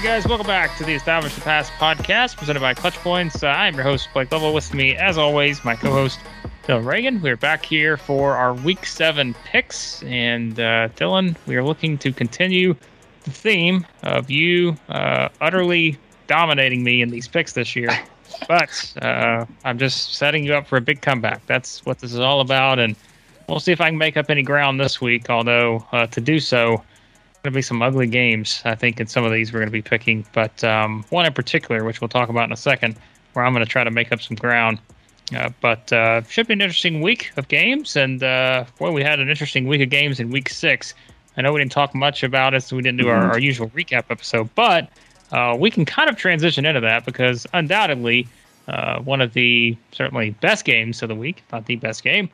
Right, guys, welcome back to the Establish the Pass podcast presented by Clutch Points. Uh, I'm your host, Blake Lovell. With me, as always, my co host, Dylan Reagan. We're back here for our week seven picks. And uh, Dylan, we are looking to continue the theme of you uh, utterly dominating me in these picks this year. But uh, I'm just setting you up for a big comeback. That's what this is all about. And we'll see if I can make up any ground this week. Although, uh, to do so, going to be some ugly games, I think, in some of these we're going to be picking. But um, one in particular, which we'll talk about in a second, where I'm going to try to make up some ground. Uh, but uh, should be an interesting week of games. And uh, boy, we had an interesting week of games in week six. I know we didn't talk much about it, so we didn't do our, our usual recap episode, but uh, we can kind of transition into that because undoubtedly uh, one of the certainly best games of the week, not the best game,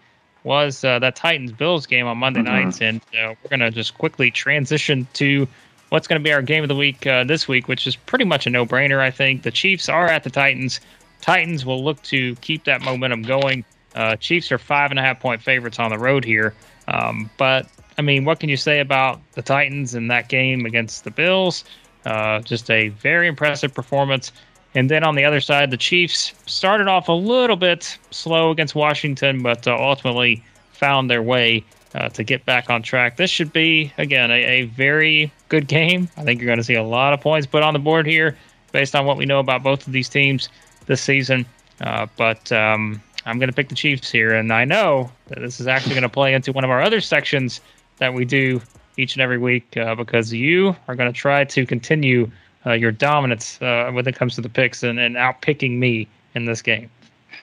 was uh, that Titans Bills game on Monday Mhm. nights, and uh, we're gonna just quickly transition to what's gonna be our game of the week uh, this week, which is pretty much a no-brainer. I think the Chiefs are at the Titans. Titans will look to keep that momentum going. Uh, Chiefs are five and a half point favorites on the road here, um, but I mean, what can you say about the Titans in that game against the Bills? Uh, just a very impressive performance. And then on the other side, the Chiefs started off a little bit slow against Washington, but uh, ultimately found their way uh, to get back on track. This should be, again, a, a very good game. I think you're going to see a lot of points put on the board here based on what we know about both of these teams this season. Uh, but um, I'm going to pick the Chiefs here. And I know that this is actually going to play into one of our other sections that we do each and every week uh, because you are going to try to continue uh, your dominance uh, when it comes to the picks and, and outpicking me in this game.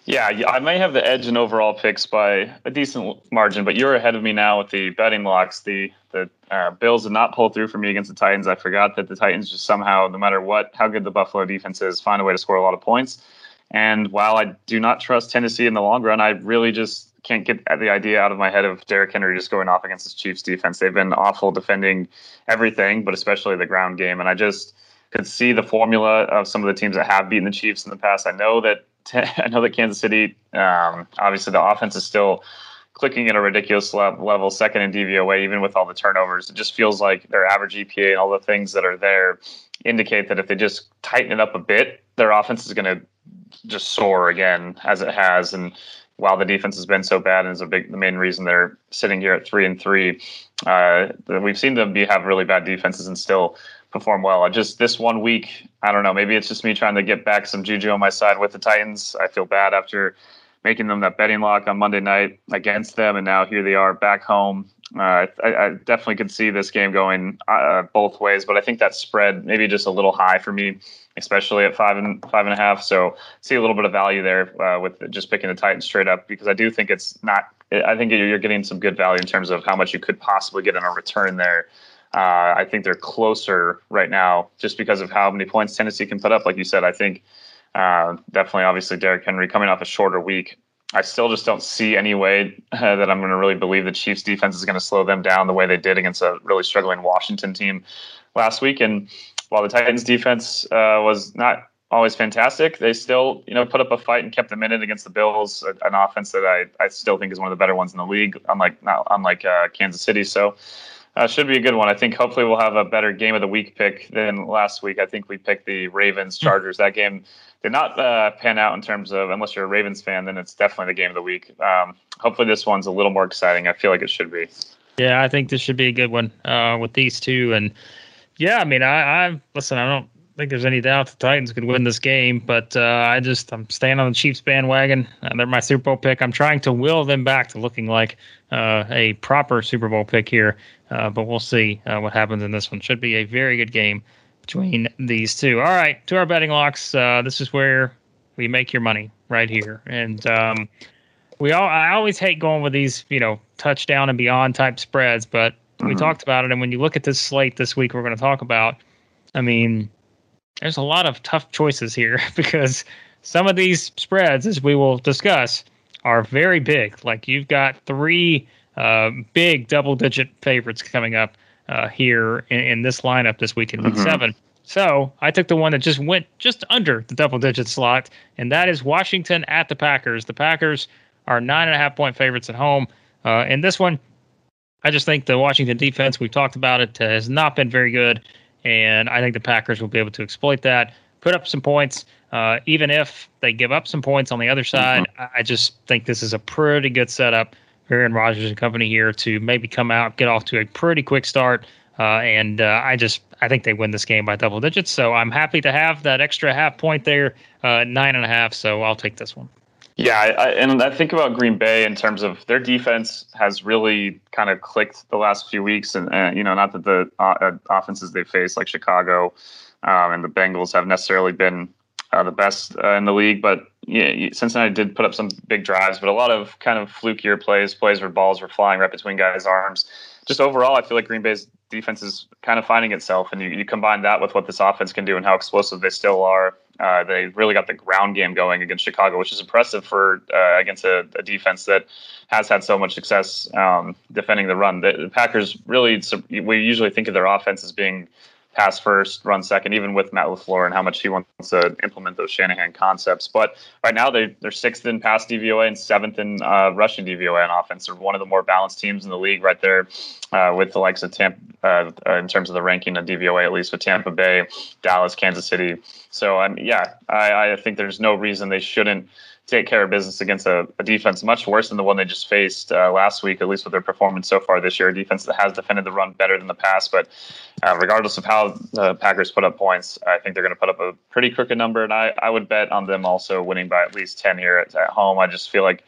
Yeah, I may have the edge in overall picks by a decent margin, but you're ahead of me now with the betting locks. The the uh, Bills did not pull through for me against the Titans. I forgot that the Titans just somehow, no matter what, how good the Buffalo defense is, find a way to score a lot of points. And while I do not trust Tennessee in the long run, I really just can't get the idea out of my head of Derrick Henry just going off against the Chiefs defense. They've been awful defending everything, but especially the ground game. And I just could see the formula of some of the teams that have beaten the Chiefs in the past. I know that I know that Kansas City, um, obviously the offense is still clicking at a ridiculous level, second in DVOA, even with all the turnovers. It just feels like their average EPA and all the things that are there indicate that if they just tighten it up a bit, their offense is going to just soar again as it has. And while the defense has been so bad and is a big the main reason they're sitting here at three and three, uh, we've seen them be have really bad defenses and still perform well. I just this one week, I don't know. Maybe it's just me trying to get back some juju on my side with the Titans. I feel bad after making them that betting lock on Monday night against them, and now here they are back home. Uh, I, I definitely could see this game going uh, both ways, but I think that spread maybe just a little high for me, especially at five and five and a half. So see a little bit of value there uh, with just picking the Titans straight up because I do think it's not. I think you're getting some good value in terms of how much you could possibly get in a return there. Uh, I think they're closer right now just because of how many points Tennessee can put up. Like you said, I think uh, definitely, obviously, Derrick Henry coming off a shorter week. I still just don't see any way uh, that I'm going to really believe the Chiefs defense is going to slow them down the way they did against a really struggling Washington team last week. And while the Titans defense uh, was not always fantastic, they still you know put up a fight and kept them in it against the Bills, an offense that I, I still think is one of the better ones in the league, unlike not unlike uh, Kansas City. So. Uh, should be a good one. I think hopefully we'll have a better game of the week pick than last week. I think we picked the Ravens Chargers. that game did not uh, pan out in terms of, unless you're a Ravens fan, then it's definitely the game of the week. Um, hopefully this one's a little more exciting. I feel like it should be. Yeah, I think this should be a good one uh, with these two. And yeah, I mean, I, I listen. I don't think there's any doubt the Titans could win this game, but uh, I just I'm staying on the Chiefs bandwagon. Uh, they're my Super Bowl pick. I'm trying to will them back to looking like uh, a proper Super Bowl pick here, uh, but we'll see uh, what happens in this one. Should be a very good game between these two. All right, to our betting locks. Uh, this is where we make your money right here, and um, we all. I always hate going with these, you know, touchdown and beyond type spreads, but mm-hmm. we talked about it, and when you look at this slate this week, we're going to talk about. I mean, there's a lot of tough choices here because some of these spreads, as we will discuss, are very big. Like you've got three uh, big double-digit favorites coming up uh, here in, in, this lineup this week in week mm-hmm. seven. So I took the one that just went just under the double-digit slot, and that is Washington at the Packers. The Packers are nine and a half point favorites at home. Uh, in this one, I just think the Washington defense, we've talked about it, has not been very good. And I think the Packers will be able to exploit that, put up some points. Uh, even if they give up some points on the other side, mm-hmm. I just think this is a pretty good setup for Aaron Rodgers and company here to maybe come out, get off to a pretty quick start. Uh, and uh, I just I think they win this game by double digits. So I'm happy to have that extra half point there, uh, nine and a half. So I'll take this one. Yeah, I, and I think about Green Bay in terms of their defense has really kind of clicked the last few weeks, and, and you know, not that the uh, uh offenses they face like Chicago um, and the Bengals have necessarily been uh, the best uh, in the league, but yeah, Cincinnati did put up some big drives, but a lot of kind of flukier plays, plays where balls were flying right between guys' arms. Just overall, I feel like Green Bay's defense is kind of finding itself, and you, you combine that with what this offense can do and how explosive they still are uh, they really got the ground game going against Chicago, which is impressive for uh, against a, a, defense that has had so much success um, defending the run. The, the, Packers really, we usually think of their offense as being pass first, run second, even with Matt LaFleur and how much he wants to implement those Shanahan concepts. But right now, they, they're sixth in pass DVOA and seventh in uh, rushing DVOA on offense. They're one of the more balanced teams in the league right there uh, with the likes of Tampa, uh, in terms of the ranking of DVOA, at least with Tampa Bay, Dallas, Kansas City. So, um, yeah, I, I think there's no reason they shouldn't – take care of business against a, a defense much worse than the one they just faced uh, last week, at least with their performance so far this year. A defense that has defended the run better than the pass, but uh, regardless of how the Packers put up points, I think they're going to put up a pretty crooked number, and I, I would bet on them also winning by at least 10 here at, at home. I just feel like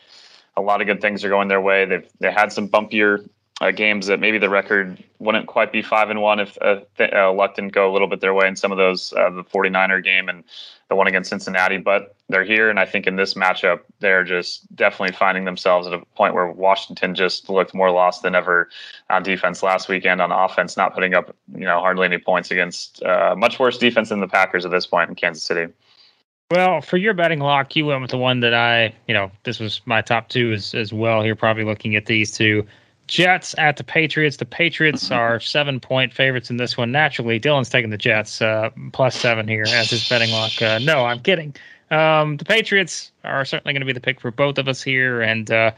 a lot of good things are going their way. They've they had some bumpier uh, games that maybe the record wouldn't quite be five and one if uh, uh, luck didn't go a little bit their way in some of those uh, the 49er game and the one against Cincinnati. But they're here, and I think in this matchup they're just definitely finding themselves at a point where Washington just looked more lost than ever on defense last weekend. On offense, not putting up you know hardly any points against uh, much worse defense than the Packers at this point in Kansas City. Well, for your betting lock, you went with the one that I, you know, this was my top two as, as well. You're probably looking at these two. Jets at the Patriots. The Patriots are seven point favorites in this one. Naturally, Dylan's taking the Jets uh, plus seven here as his betting lock. Uh, no, I'm kidding. Um, the Patriots are certainly going to be the pick for both of us here. And uh,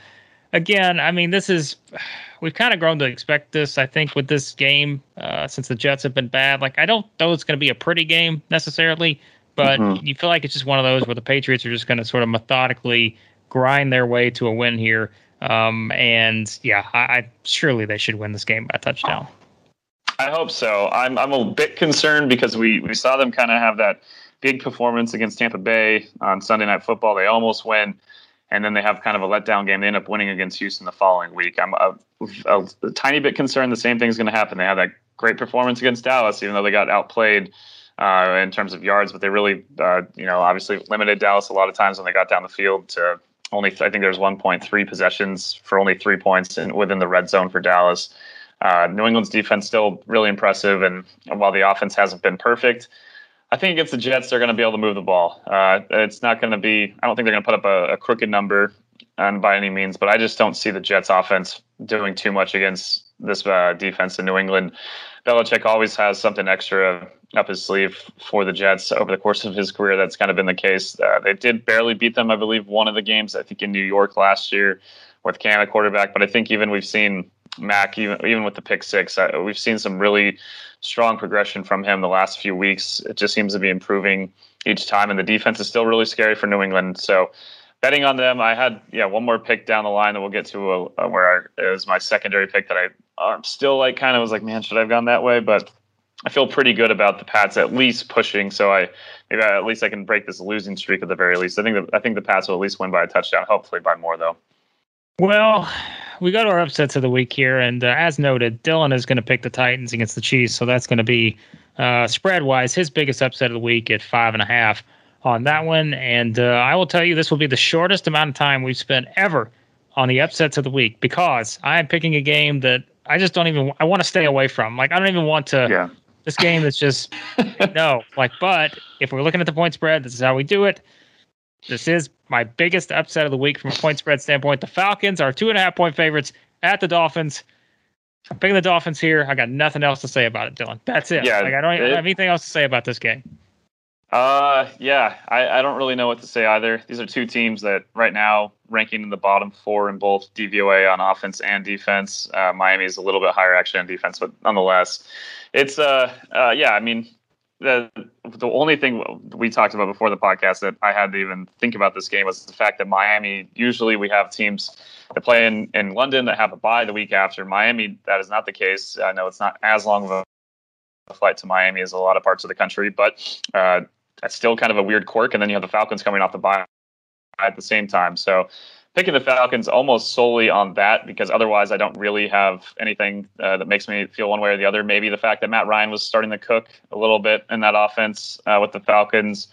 again, I mean, this is we've kind of grown to expect this. I think with this game, uh, since the Jets have been bad, like I don't know it's going to be a pretty game necessarily, but mm-hmm. you feel like it's just one of those where the Patriots are just going to sort of methodically grind their way to a win here. Um, and yeah, I, I surely they should win this game by touchdown. I hope so. I'm I'm a bit concerned because we we saw them kind of have that big performance against Tampa Bay on Sunday Night Football. They almost win, and then they have kind of a letdown game. They end up winning against Houston the following week. I'm a, a, a tiny bit concerned the same thing's going to happen. They had that great performance against Dallas, even though they got outplayed uh, in terms of yards, but they really, uh, you know, obviously limited Dallas a lot of times when they got down the field to only I think there's 1.3 possessions for only three points in, within the red zone for Dallas. Uh, New England's defense still really impressive, and while the offense hasn't been perfect, I think against the Jets they're going to be able to move the ball. Uh, it's not going to be. I don't think they're going to put up a, a crooked number, and by any means, but I just don't see the Jets offense doing too much against this uh, defense in New England. Belichick always has something extra up his sleeve for the Jets over the course of his career. That's kind of been the case. Uh, they did barely beat them, I believe, one of the games, I think in New York last year with Cam at quarterback. But I think even we've seen Mac, even even with the pick six, uh, we've seen some really strong progression from him the last few weeks. It just seems to be improving each time, and the defense is still really scary for New England. So betting on them, I had yeah one more pick down the line that we'll get to uh, a where it was my secondary pick that I I'm still like kind of was like man should I have gone that way, but I feel pretty good about the Pats at least pushing. So I maybe I, at least I can break this losing streak at the very least. I think that I think the Pats will at least win by a touchdown, hopefully by more though. Well, we got our upsets of the week here, and uh, as noted, Dylan is going to pick the Titans against the Chiefs, so that's going to be uh, spread wise, his biggest upset of the week at five and a half on that one. And uh, I will tell you, this will be the shortest amount of time we've spent ever on the upsets of the week because I am picking a game that I just don't even I want to stay away from. Like I don't even want to. Yeah. This game is just no. Like, but if we're looking at the point spread, this is how we do it. This is my biggest upset of the week from a point spread standpoint. The Falcons are two and a half point favorites at the Dolphins. I'm picking the Dolphins here. I got nothing else to say about it, Dylan. That's it. Yeah, like, I don't it, have anything else to say about this game. Uh, yeah, I, I don't really know what to say either. These are two teams that right now ranking in the bottom four in both DVOA on offense and defense. Uh, Miami is a little bit higher actually on defense, but nonetheless, it's uh, uh yeah. I mean, the the only thing we talked about before the podcast that I had to even think about this game was the fact that Miami. Usually, we have teams that play in in London that have a bye the week after. Miami, that is not the case. I know it's not as long of a flight to Miami as a lot of parts of the country, but uh, that's still kind of a weird quirk. And then you have the Falcons coming off the bye at the same time. So picking the Falcons almost solely on that because otherwise I don't really have anything uh, that makes me feel one way or the other. Maybe the fact that Matt Ryan was starting to cook a little bit in that offense uh, with the Falcons.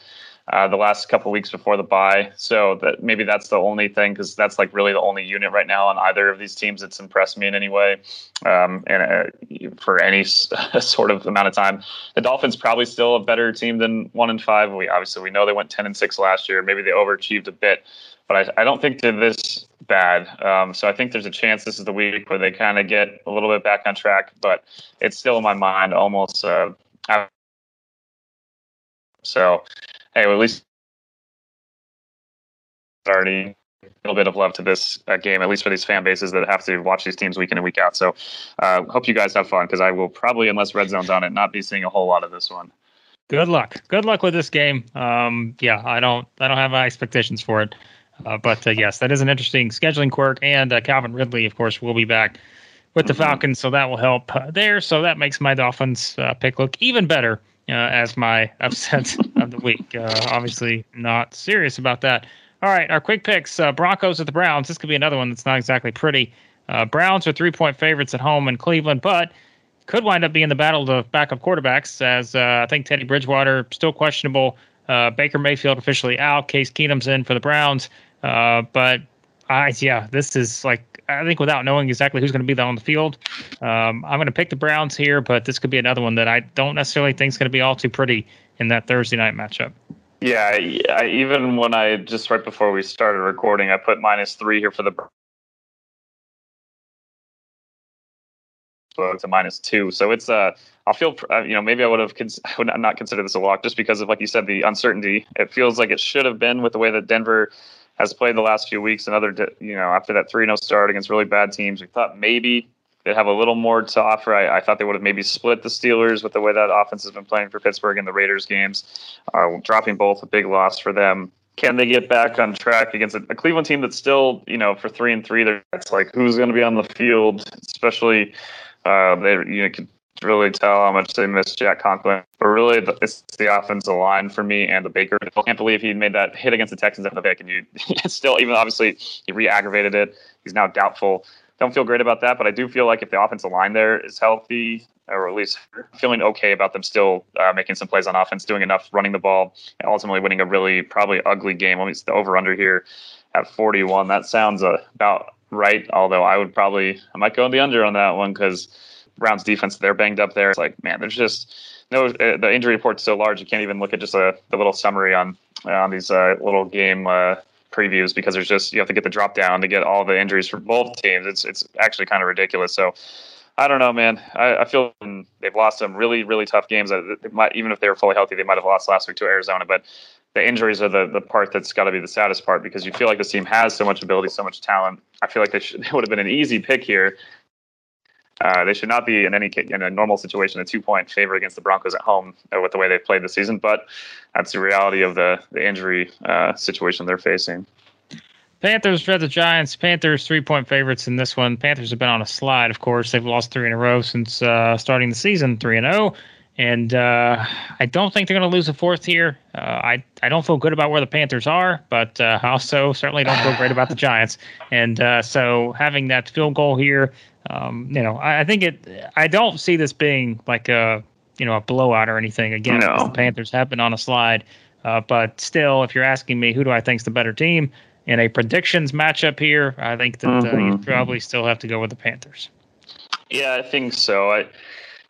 Uh, the last couple weeks before the bye. So that maybe that's the only thing because that's like really the only unit right now on either of these teams that's impressed me in any way, um, and uh, for any sort of amount of time. The Dolphins probably still a better team than one and five. We obviously we know they went ten and six last year. Maybe they overachieved a bit, but I, I don't think they're this bad. Um, so I think there's a chance this is the week where they kind of get a little bit back on track. But it's still in my mind almost. Uh, so hey, well, at least already a little bit of love to this uh, game, at least for these fan bases that have to watch these teams week in and week out. So, uh, hope you guys have fun because I will probably, unless Red Zone's on it, not be seeing a whole lot of this one. Good luck. Good luck with this game. Um, yeah, I don't, I don't have high expectations for it, uh, but uh, yes, that is an interesting scheduling quirk. And uh, Calvin Ridley, of course, will be back with the mm-hmm. Falcons, so that will help uh, there. So that makes my Dolphins pick look even better uh, as my upset of the week. Uh, obviously, not serious about that. All right, our quick picks: uh, Broncos at the Browns. This could be another one that's not exactly pretty. Uh, Browns are three-point favorites at home in Cleveland, but could wind up being the battle of backup quarterbacks. As uh, I think Teddy Bridgewater still questionable. Uh, Baker Mayfield officially out. Case Keenum's in for the Browns, but I yeah, this is like I think without knowing exactly who's going to be on the field, um, I'm going to pick the Browns here, but this could be another one that I don't necessarily think is going to be all too pretty in that Thursday night matchup. Yeah, I, even when I just right before we started recording, I put minus three here for the Browns to minus two. So it's uh, I'll feel uh, you know maybe I would have cons- I would not consider this a lock just because of like you said the uncertainty. It feels like it should have been with the way that Denver has played the last few weeks. Another, you know, after that 3 0 start against really bad teams, we thought maybe they'd have a little more to offer. I, I, thought they would have maybe split the Steelers with the way that offense has been playing for Pittsburgh in the Raiders games, uh, dropping both a big loss for them. Can they get back on track against a, a Cleveland team that's still, you know, for three and three? It's like who's going to be on the field, especially uh, they you know really tell how much they miss Jack Conklin. But really, it's the offensive line for me and the Baker. I can't believe he made that hit against the Texans at the Vic, and you still, even obviously, he re-aggravated it. He's now doubtful. Don't feel great about that, but I do feel like if the offensive line there is healthy, or at least feeling okay about them still uh, making some plays on offense, doing enough, running the ball, and ultimately winning a really probably ugly game. Let me the over under here at 41. That sounds uh, about right. Although I would probably I might go in the under on that one because Browns defense, they're banged up there. It's like, man, there's just no, uh, the injury report's so large. You can't even look at just a, the little summary on, on these uh, little game uh, previews because there's just, you have to get the drop down to get all the injuries for both teams. It's, it's actually kind of ridiculous. So, I don't know, man. I, I, feel they've lost some really, really tough games. Might, even if they were fully healthy, they might have lost last week to Arizona. But the injuries are the, the part that's got to be the saddest part because you feel like this team has so much ability, so much talent. I feel like they, should, they would have been an easy pick here uh, they should not be in any in a normal situation a two point favor against the Broncos at home uh, with the way they've played this season. But that's the reality of the the injury uh, situation they're facing. Panthers for the Giants. Panthers three point favorites in this one. Panthers have been on a slide. Of course, they've lost three in a row since uh, starting the season, three and zero. Oh. And uh, I don't think they're going to lose a fourth here. I I don't feel good about where the Panthers are, but also certainly don't feel great about the Giants. And so having that field goal here, um, you know, I, I, think it. I don't see this being like a you know a blowout or anything. Again, No. the Panthers have been on a slide, uh, but still, if you're asking me who do I think's the better team in a predictions matchup here, I think that uh, you Mhm. probably still have to go with the Panthers. Yeah, I think so. I,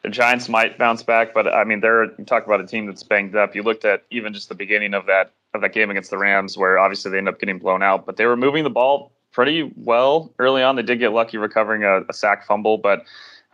the Giants might bounce back, but I mean, they're you talk about a team that's banged up. You looked at even just the beginning of that of that game against the Rams, where obviously they end up getting blown out, but they were moving the ball pretty well early on. They did get lucky recovering a, a sack fumble, but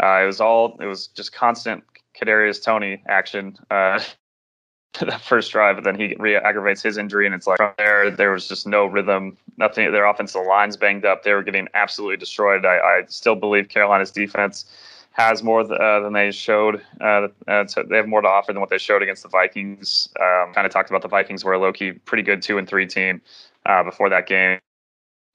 uh, it was all it was just constant Kadarius Toney action. Uh, that first drive, and then he re-aggravates his injury, and it's like from there, there was just no rhythm, nothing. Their offensive line's banged up. They were getting absolutely destroyed. I, I still believe Carolina's defense has more th- uh, than they showed. Uh, uh, so they have more to offer than what they showed against the Vikings. Um, kind of talked about the Vikings were a low key pretty good two and three team uh, before that game.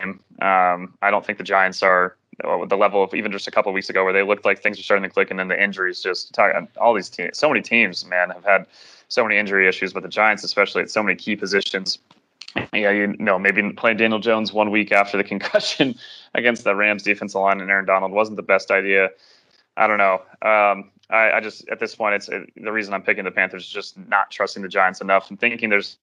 Um, I don't think the Giants are uh, the level of even just a couple weeks ago where they looked like things were starting to click, and then the injuries just all these teams, so many teams, man, have had so many injury issues, but the Giants, especially at so many key positions. Yeah, you know, maybe playing Daniel Jones one week after the concussion against the Rams defensive line and Aaron Donald wasn't the best idea. I don't know. Um, I, I just at this point, it's it, the reason I'm picking the Panthers is just not trusting the Giants enough and thinking there's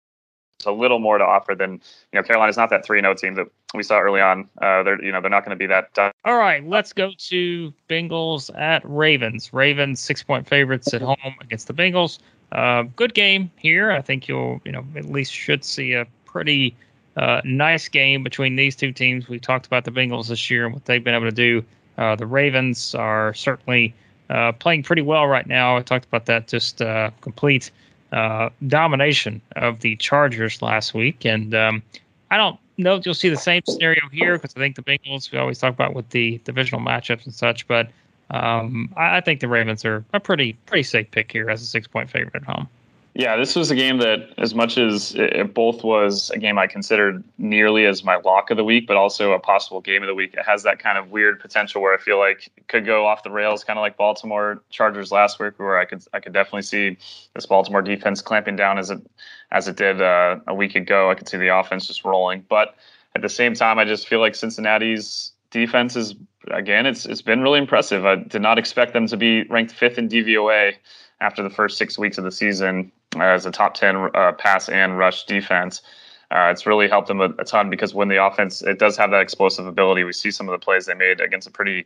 a little more to offer than you know. Carolina's not that three and zero team that we saw early on. Uh, they're you know they're not going to be that. Uh, All right, let's go to Bengals at Ravens. Ravens six point favorites at home against the Bengals. Uh, good game here. I think you'll you know at least should see a pretty uh, nice game between these two teams. We talked about the Bengals this year and what they've been able to do. Uh, the Ravens are certainly uh, playing pretty well right now. I talked about that just uh, complete uh, domination of the Chargers last week, and um, I don't know if you'll see the same scenario here because I think the Bengals we always talk about with the divisional matchups and such, but um, I, I think the Ravens are a pretty pretty safe pick here as a six point favorite at home. Yeah, this was a game that, as much as it, both was a game I considered nearly as my lock of the week, but also a possible game of the week, it has that kind of weird potential where I feel like it could go off the rails, kind of like Baltimore Chargers last week, where I could I could definitely see this Baltimore defense clamping down as it as it did uh, a week ago. I could see the offense just rolling, but at the same time, I just feel like Cincinnati's defense is again, it's it's been really impressive. I did not expect them to be ranked fifth in DVOA after the first six weeks of the season as a top 10 uh, pass and rush defense. Uh, it's really helped them a, a, ton because when the offense it does have that explosive ability, we see some of the plays they made against a pretty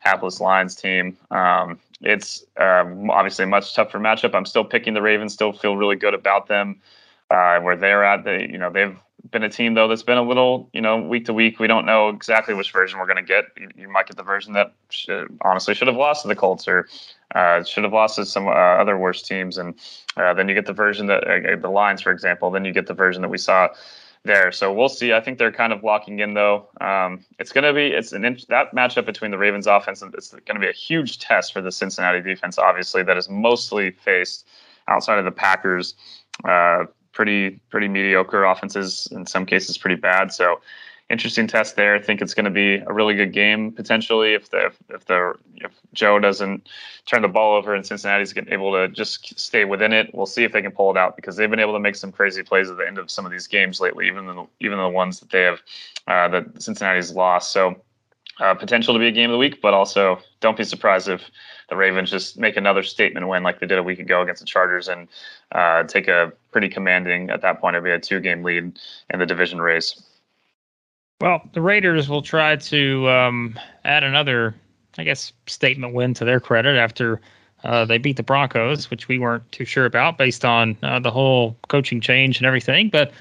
hapless Lions team. Um, it's um, obviously a much tougher matchup. I'm still picking the Ravens. Still feel really good about them. Uh, where they're at, they you know they've been a team though that's been a little you know week to week. We don't know exactly which version we're going to get. You, you, might get the version that should, honestly should have lost to the Colts or uh, should have lost to some uh, other worse teams, and uh, then you get the version that uh, the Lions, for example. Then you get the version that we saw there. So we'll see. I think they're kind of locking in though. Um, it's going to be it's an in, that matchup between the Ravens offense and it's going to be a huge test for the Cincinnati defense. Obviously, that is mostly faced outside of the Packers. Uh, pretty pretty mediocre offenses in some cases pretty bad. So interesting test there. I think it's going to be a really good game potentially if the if the if Joe doesn't turn the ball over and Cincinnati's able to just stay within it. We'll see if they can pull it out because they've been able to make some crazy plays at the end of some of these games lately, even the even the ones that they have uh, that Cincinnati's lost. So. Uh, potential to be a game of the week, but also don't be surprised if the Ravens just make another statement win like they did a week ago against the Chargers and uh, take a pretty commanding, at that point, it'd be a two game lead in the division race. Well, the Raiders will try to um, add another, I guess, statement win to their credit after uh, they beat the Broncos, which we weren't too sure about based on uh, the whole coaching change and everything. But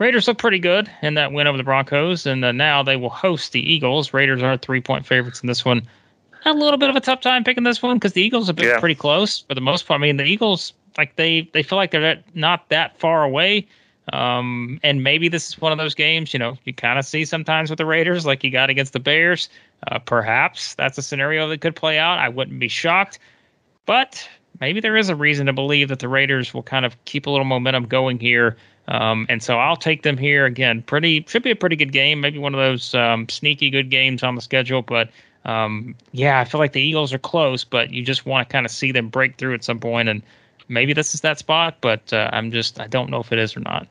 Raiders look pretty good in that win over the Broncos, and uh, now they will host the Eagles. Raiders are three point favorites in this one. A little bit of a tough time picking this one because the Eagles have been Yeah. pretty close for the most part. I mean, the Eagles like they they feel like they're not that far away. Um, and maybe this is one of those games, you know, you kind of see sometimes with the Raiders, like you got against the Bears. Uh, perhaps that's a scenario that could play out. I wouldn't be shocked, but maybe there is a reason to believe that the Raiders will kind of keep a little momentum going here. Um, and so I'll take them here again. Pretty should be a pretty good game. Maybe one of those um, sneaky good games on the schedule, but um, yeah, I feel like the Eagles are close, but you just want to kind of see them break through at some point, and maybe this is that spot. But uh, I'm just I don't know if it is or not.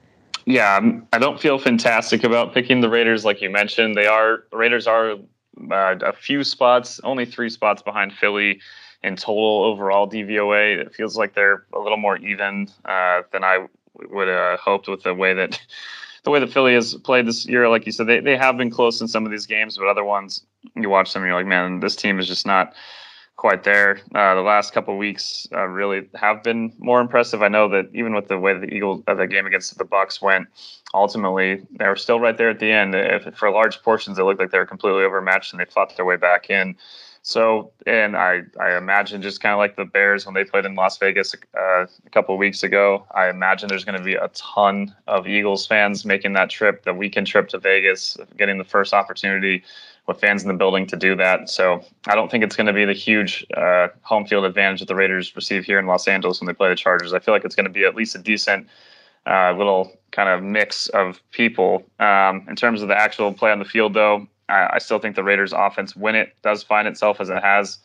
Yeah, I don't feel fantastic about picking the Raiders, like you mentioned. They are Raiders are uh, a few spots, only three spots behind Philly in total overall DVOA. It feels like they're a little more even uh, than I would have hoped with the way that the way the Philly has played this year. Like you said, they, they have been close in some of these games, but other ones you watch them, you're like, man, this team is just not quite there. Uh, the last couple weeks uh, really have been more impressive. I know that even with the way the Eagles, uh, the game against the Bucs went, ultimately they were still right there at the end. If, for large portions, it looked like they were completely overmatched, and they fought their way back in. So, and I, I imagine just kind of like the Bears when they played in Las Vegas uh, a couple of weeks ago, I imagine there's going to be a ton of Eagles fans making that trip, the weekend trip to Vegas, getting the first opportunity with fans in the building to do that. So I don't think it's going to be the huge uh, home field advantage that the Raiders receive here in Los Angeles when they play the Chargers. I feel like it's going to be at least a decent uh, little kind of mix of people. Um, in terms of the actual play on the field, though, I, I, still think the Raiders' offense, when it does find itself as it has,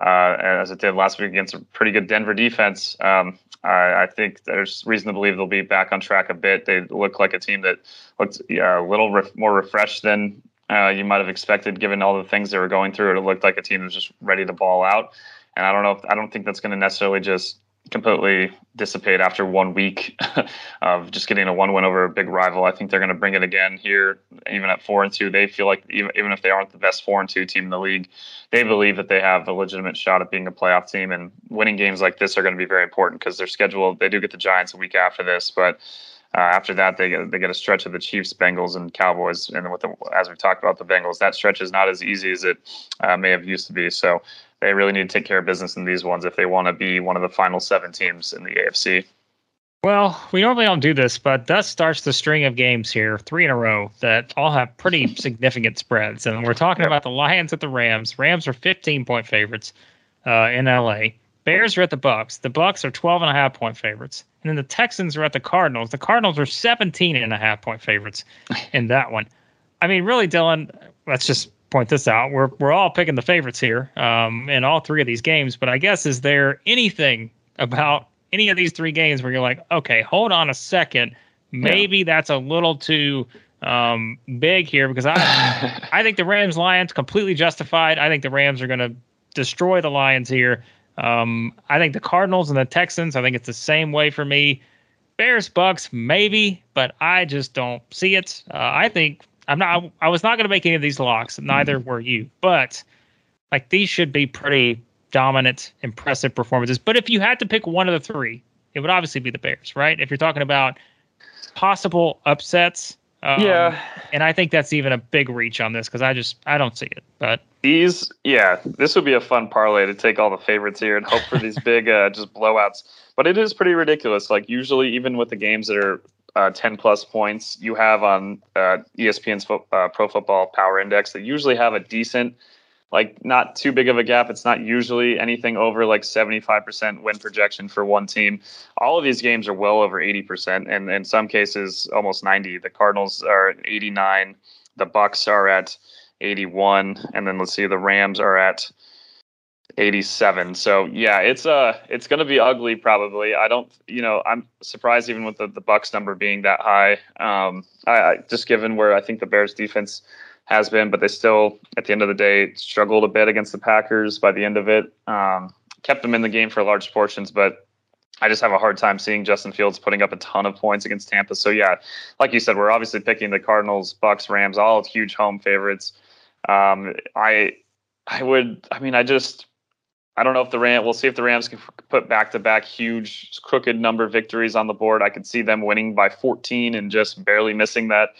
uh, as it did last week against a pretty good Denver defense, um, I, I, think there's reason to believe they'll be back on track a bit. They look like a team that looked a little more refreshed than uh, you might have expected, given all the things they were going through. It looked like a team that was just ready to ball out, and I don't know. If, I don't think that's going to necessarily just completely dissipate after one week of just getting a one win over a big rival. I think they're going to bring it again here, even at four and two. They feel like even, even if they aren't the best four and two team in the league, they believe that they have a legitimate shot at being a playoff team. And winning games like this are going to be very important because they're scheduled. They do get the Giants a week after this, but uh, after that, they get they get a stretch of the Chiefs, Bengals, and Cowboys. And with the, as we talked about the Bengals, that stretch is not as easy as it uh, may have used to be. So they really need to take care of business in these ones if they want to be one of the final seven teams in the AFC. Well, we normally don't do this, but thus starts the string of games here, three in a row that all have pretty significant spreads. And we're talking about the Lions at the Rams. Rams are 15 point favorites uh, in LA. Bears are at the Bucs. The Bucs are 12 and a half point favorites. And then the Texans are at the Cardinals. The Cardinals are 17 and a half point favorites in that one. I mean, really, Dylan, let's just point this out. We're we're all picking the favorites here um, in all three of these games. But I guess is there anything about any of these three games where you're like, okay, hold on a second, maybe yeah. that's a little too um, big here because I I think the Rams Lions completely justified. I think the Rams are going to destroy the Lions here. Um, I think the Cardinals and the Texans, I think it's the same way for me. Bears, Bucs, maybe, but I just don't see it. Uh, I think I'm not. I was not going to make any of these locks. Neither were you. But like these should be pretty dominant, impressive performances. But if you had to pick one of the three, it would obviously be the Bears, right? If you're talking about possible upsets, um, yeah, and I think that's even a big reach on this because I just I don't see it. But these, yeah, this would be a fun parlay to take all the favorites here and hope for these big uh, just blowouts. But it is pretty ridiculous. Like usually, even with the games that are uh, 10 plus points, you have on uh, ESPN's fo- uh, Pro Football Power Index they usually have a decent like not too big of a gap. It's not usually anything over like 75% win projection for one team. All of these games are well over 80%, and in some cases almost 90. The Cardinals are at 89. The Bucs are at 81, and then let's see, the Rams are at 87. So yeah, it's uh it's going to be ugly probably. I don't you know, I'm surprised even with the, the Bucs number being that high. Um I, I just given where I think the Bears defense has been, but they still, at the end of the day, struggled a bit against the Packers by the end of it. Um, kept them in the game for large portions, but I just have a hard time seeing Justin Fields putting up a ton of points against Tampa. So yeah, like you said, we're obviously picking the Cardinals, Bucs, Rams, all huge home favorites. Um, I, I would, I mean, I just, I don't know if the Ram. We'll see if the Rams can put back-to-back huge crooked number victories on the board. I could see them winning by 14 and just barely missing that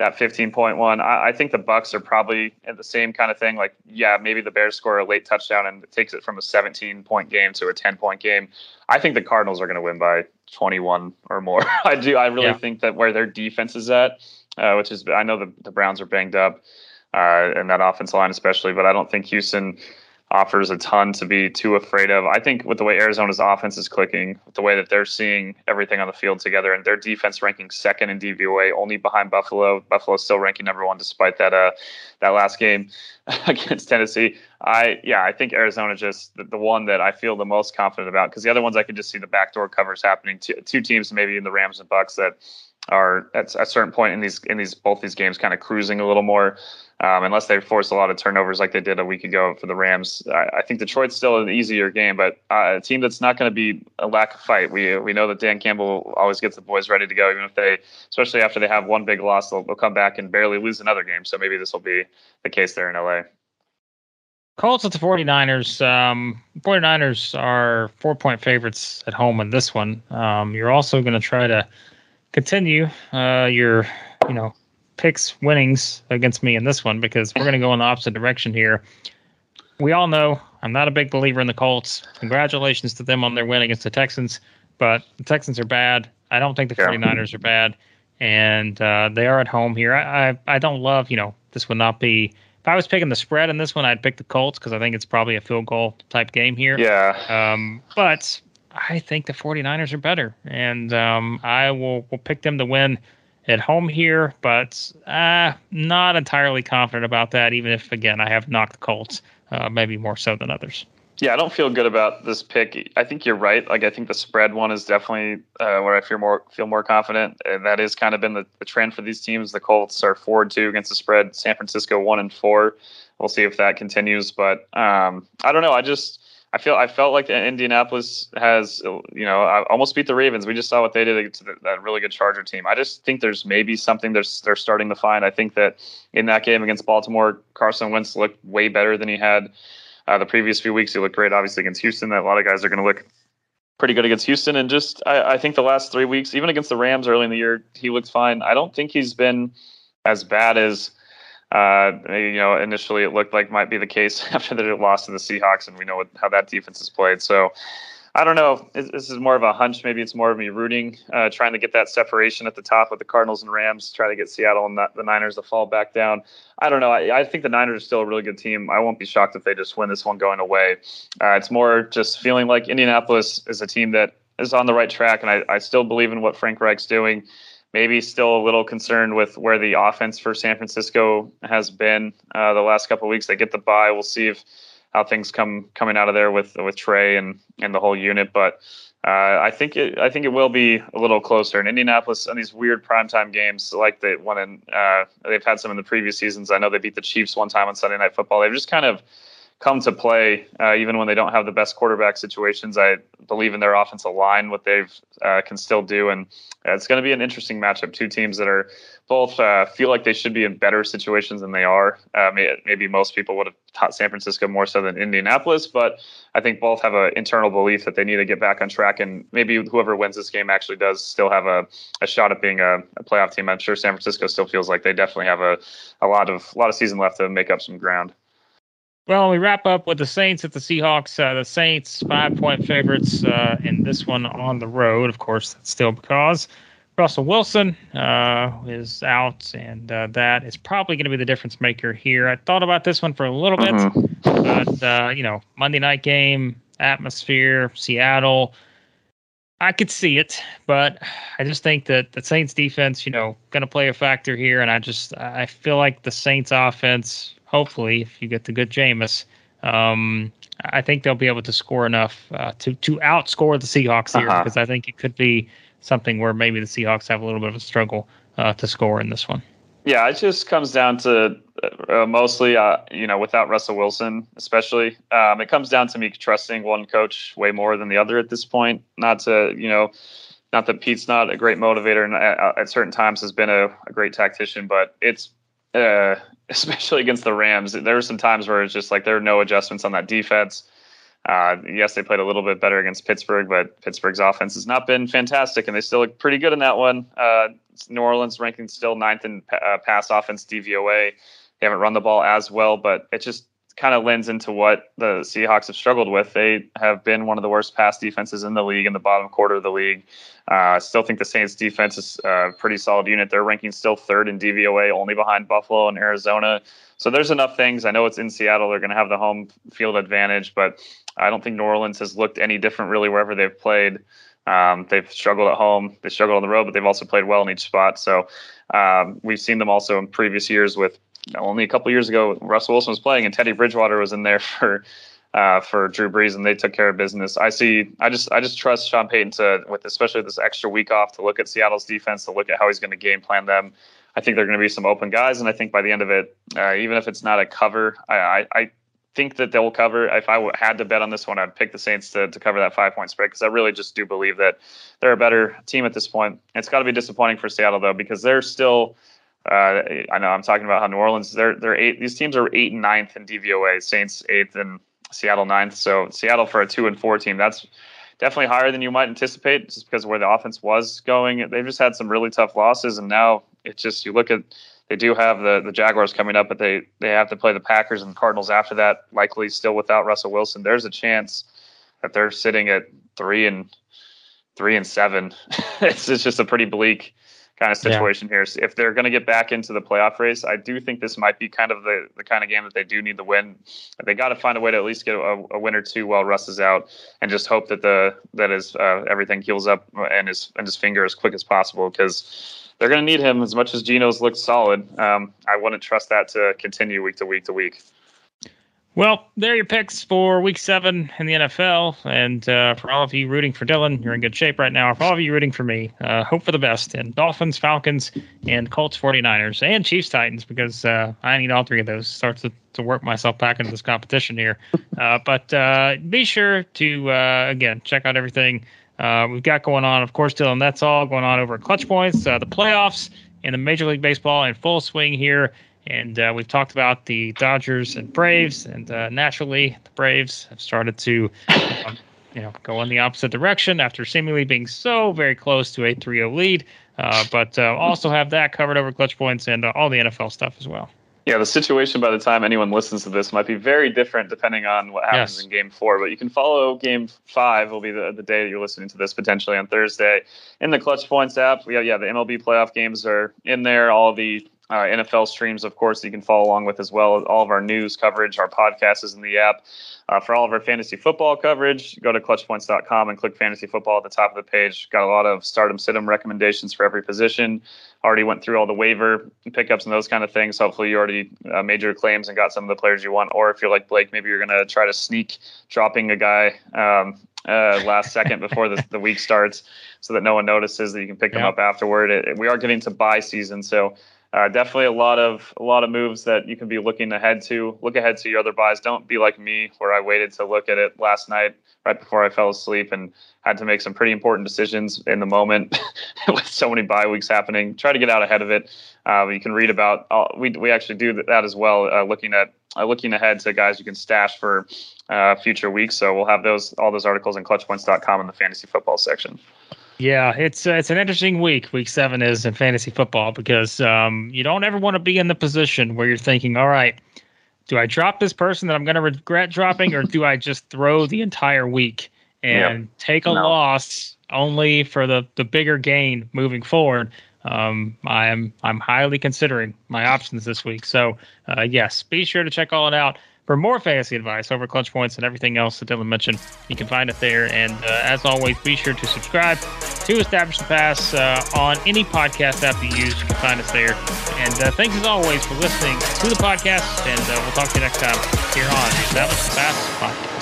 that 15.1. I, I think the Bucs are probably at the same kind of thing. Like, yeah, maybe the Bears score a late touchdown and it takes it from a 17 point game to a 10 point game. I think the Cardinals are going to win by 21 or more. I do. I really yeah. think that where their defense is at, uh, which is I know the, the Browns are banged up, uh, and that offensive line especially, but I don't think Houston offers a ton to be too afraid of. I think with the way Arizona's offense is clicking, with the way that they're seeing everything on the field together, and their defense ranking second in DVOA, only behind Buffalo. Buffalo's still ranking number one despite that uh that last game against Tennessee. I yeah, I think Arizona just the, the one that I feel the most confident about because the other ones I could just see the backdoor covers happening. Two, two teams maybe in the Rams and Bucs that are at a certain point in these in these both these games kind of cruising a little more. Um, unless they force a lot of turnovers like they did a week ago for the Rams, I, I think Detroit's still an easier game, but uh, a team that's not going to be a lack of fight. We we know that Dan Campbell always gets the boys ready to go, even if they, especially after they have one big loss, they'll, they'll come back and barely lose another game. So maybe this will be the case there in LA. Colts at the 49ers. Um, 49ers are four point favorites at home in this one. Um, you're also going to try to continue uh, your, you know, picks winnings against me in this one because we're going to go in the opposite direction here. We all know I'm not a big believer in the Colts. Congratulations to them on their win against the Texans, but the Texans are bad. I don't think the 49ers are bad, and uh, they are at home here. I, I, I don't love, you know, this would not be if I was picking the spread in this one, I'd pick the Colts because I think it's probably a field goal type game here. Yeah. Um, but I think the 49ers are better, and um, I will will pick them to win at home here, but uh, not entirely confident about that. Even if again I have knocked the Colts, uh, maybe more so than others. Yeah, I don't feel good about this pick. I think you're right. Like I think the spread one is definitely uh, where I feel more feel more confident, and that has kind of been the, the trend for these teams. The Colts are four two against the spread. San Francisco one and four. We'll see if that continues, but um, I don't know. I just I feel I felt like Indianapolis has you know almost beat the Ravens. We just saw what they did to the, that really good Charger team. I just think there's maybe something they're they're starting to find. I think that in that game against Baltimore, Carson Wentz looked way better than he had uh, the previous few weeks, he looked great, obviously, against Houston. That A lot of guys are going to look pretty good against Houston. And just, I, I, think the last three weeks, even against the Rams early in the year, he looked fine. I don't think he's been as bad as, uh, you know, initially it looked like might be the case after the loss to the Seahawks. And we know what, how that defense has played. So, I don't know. This is more of a hunch. Maybe it's more of me rooting, uh, trying to get that separation at the top with the Cardinals and Rams, try to get Seattle and the Niners to fall back down. I don't know. I, I, think the Niners are still a really good team. I won't be shocked if they just win this one going away. Uh, it's more just feeling like Indianapolis is a team that is on the right track, and I, I still believe in what Frank Reich's doing. Maybe still a little concerned with where the offense for San Francisco has been uh, the last couple weeks. They get the bye. We'll see if how things come coming out of there with with Trey and and the whole unit. But uh, I think it I think it will be a little closer. In Indianapolis, on these weird primetime games like the one in uh, they've had some in the previous seasons. I know they beat the Chiefs one time on Sunday Night Football. They've just kind of come to play uh, even when they don't have the best quarterback situations. I believe in their offensive line, what they've uh, can still do, and it's going to be an interesting matchup. Two teams that are both uh, feel like they should be in better situations than they are. Uh, maybe most people would have taught San Francisco more so than Indianapolis, but I think both have an internal belief that they need to get back on track, and maybe whoever wins this game actually does still have a, a shot at being a, a playoff team. I'm sure San Francisco still feels like they definitely have a, a lot of a lot of season left to make up some ground. Well, we wrap up with the Saints at the Seahawks. Uh, the Saints five point favorites uh, in this one on the road. Of course, that's still because Russell Wilson uh, is out, and uh, that is probably going to be the difference maker here. I thought about this one for a little bit, mm-hmm. but uh, you know, Monday night game atmosphere, Seattle. I could see it, but I just think that the Saints defense, you know, going to play a factor here, and I just I feel like the Saints offense hopefully, if you get the good Jameis, um, I think they'll be able to score enough uh, to to outscore the Seahawks here uh-huh. because I think it could be something where maybe the Seahawks have a little bit of a struggle uh, to score in this one. Yeah, it just comes down to uh, mostly, uh, you know, without Russell Wilson, especially, um, it comes down to me trusting one coach way more than the other at this point. Not to, you know, not that Pete's not a great motivator and at, uh, at certain times has been a, a great tactician, but it's uh, especially against the Rams, there were some times where it's just like there are no adjustments on that defense. Uh, yes, they played a little bit better against Pittsburgh, but Pittsburgh's offense has not been fantastic, and they still look pretty good in that one. Uh, New Orleans ranking still ninth in uh, pass offense DVOA. They haven't run the ball as well, but it just kind of lends into what the Seahawks have struggled with. They have been one of the worst pass defenses in the league, in the bottom quarter of the league. I uh, still think the Saints defense is a pretty solid unit. They're ranking still third in DVOA, only behind Buffalo and Arizona. So there's enough things. I know it's in Seattle. They're going to have the home field advantage, but I don't think New Orleans has looked any different really wherever they've played. Um, they've struggled at home. They struggled on the road, but they've also played well in each spot. So um, we've seen them also in previous years with only a couple years ago, Russell Wilson was playing and Teddy Bridgewater was in there for uh, for Drew Brees, and they took care of business. I see. I just I just trust Sean Payton to with especially this extra week off to look at Seattle's defense, to look at how he's going to game plan them. I think they're going to be some open guys, and I think by the end of it, uh, even if it's not a cover, I, I, I think that they'll cover. If I had to bet on this one, I'd pick the Saints to, to cover that five point spread because I really just do believe that they're a better team at this point. It's got to be disappointing for Seattle though because they're still uh, I know I'm talking about how New Orleans they're they're eight. These teams are eight and ninth in DVOA. Saints eighth and Seattle ninth. So Seattle for a two and four team, that's definitely higher than you might anticipate, just because of where the offense was going. They've just had some really tough losses, and now it's just you look at they do have the the Jaguars coming up, but they they have to play the Packers and the Cardinals after that. Likely still without Russell Wilson. There's a chance that they're sitting at three and three and seven. it's, it's just a pretty bleak kind of situation yeah. here. So if they're going to get back into the playoff race, I do think this might be kind of the, the kind of game that they do need to win. They got to find a way to at least get a, a win or two while Russ is out, and just hope that the that is uh, everything heals up and his and his finger as quick as possible because they're going to need him as much as Geno's looked solid. Um, I wouldn't trust that to continue week to week to week. Well, there are your picks for week seven in the NFL. And uh, for all of you rooting for Dylan, you're in good shape right now. For all of you rooting for me, uh, hope for the best. And Dolphins, Falcons, and Colts 49ers, and Chiefs Titans, because uh, I need all three of those. Start to, to work myself back into this competition here. Uh, but uh, be sure to, uh, again, check out everything we've got going on. Of course, Dylan, that's all going on over at Clutch Points, the playoffs, and the Major League Baseball in full swing here and uh, we've talked about the Dodgers and Braves, and uh, naturally, the Braves have started to, um, you know, go in the opposite direction after seemingly being so very close to a 3-0 lead. Uh, but uh, also have that covered over clutch points and uh, all the NFL stuff as well. Yeah, the situation by the time anyone listens to this might be very different depending on what happens yes. in game four. But you can follow game five, will be the, the day that you're listening to this potentially on Thursday in the Clutch Points app. Yeah, yeah, the MLB playoff games are in there. All the uh, NFL streams, of course, you can follow along with as well. All of our news coverage, our podcast is in the app. Uh, for all of our fantasy football coverage, go to clutchpoints.com and click fantasy football at the top of the page. Got a lot of start 'em sit 'em recommendations for every position. Already went through all the waiver pickups and those kind of things. Hopefully, you already uh, made your claims and got some of the players you want. Or if you're like Blake, maybe you're going to try to sneak dropping a guy um, uh, last second before the, the week starts so that no one notices that you can pick them up afterward. It, we are getting to bye season, so uh, definitely a lot of a lot of moves that you can be looking ahead to. Look ahead to your other byes. Don't be like me, where I waited to look at it last night right before I fell asleep and had to make some pretty important decisions in the moment with so many bye weeks happening. Try to get out ahead of it. Uh, you can read about. Uh, we we actually do that as well. Uh, looking at uh, looking ahead to guys you can stash for uh, future weeks. So we'll have those all those articles in ClutchPoints.com in the fantasy football section. Yeah, it's uh, it's an interesting week. Week seven is in fantasy football because um, you don't ever want to be in the position where you're thinking, all right, do I drop this person that I'm going to regret dropping, or do I just throw the entire week and yep. take a no. loss only for the the bigger gain moving forward? Um, I'm I'm highly considering my options this week. So uh, yes, be sure to check all it out. For more fantasy advice over clutch points and everything else that Dylan mentioned, you can find it there. And uh, as always, be sure to subscribe to Establish the Pass uh, on any podcast app you use. You can find us there. And uh, thanks as always for listening to the podcast. And uh, we'll talk to you next time here on Establish the Pass podcast.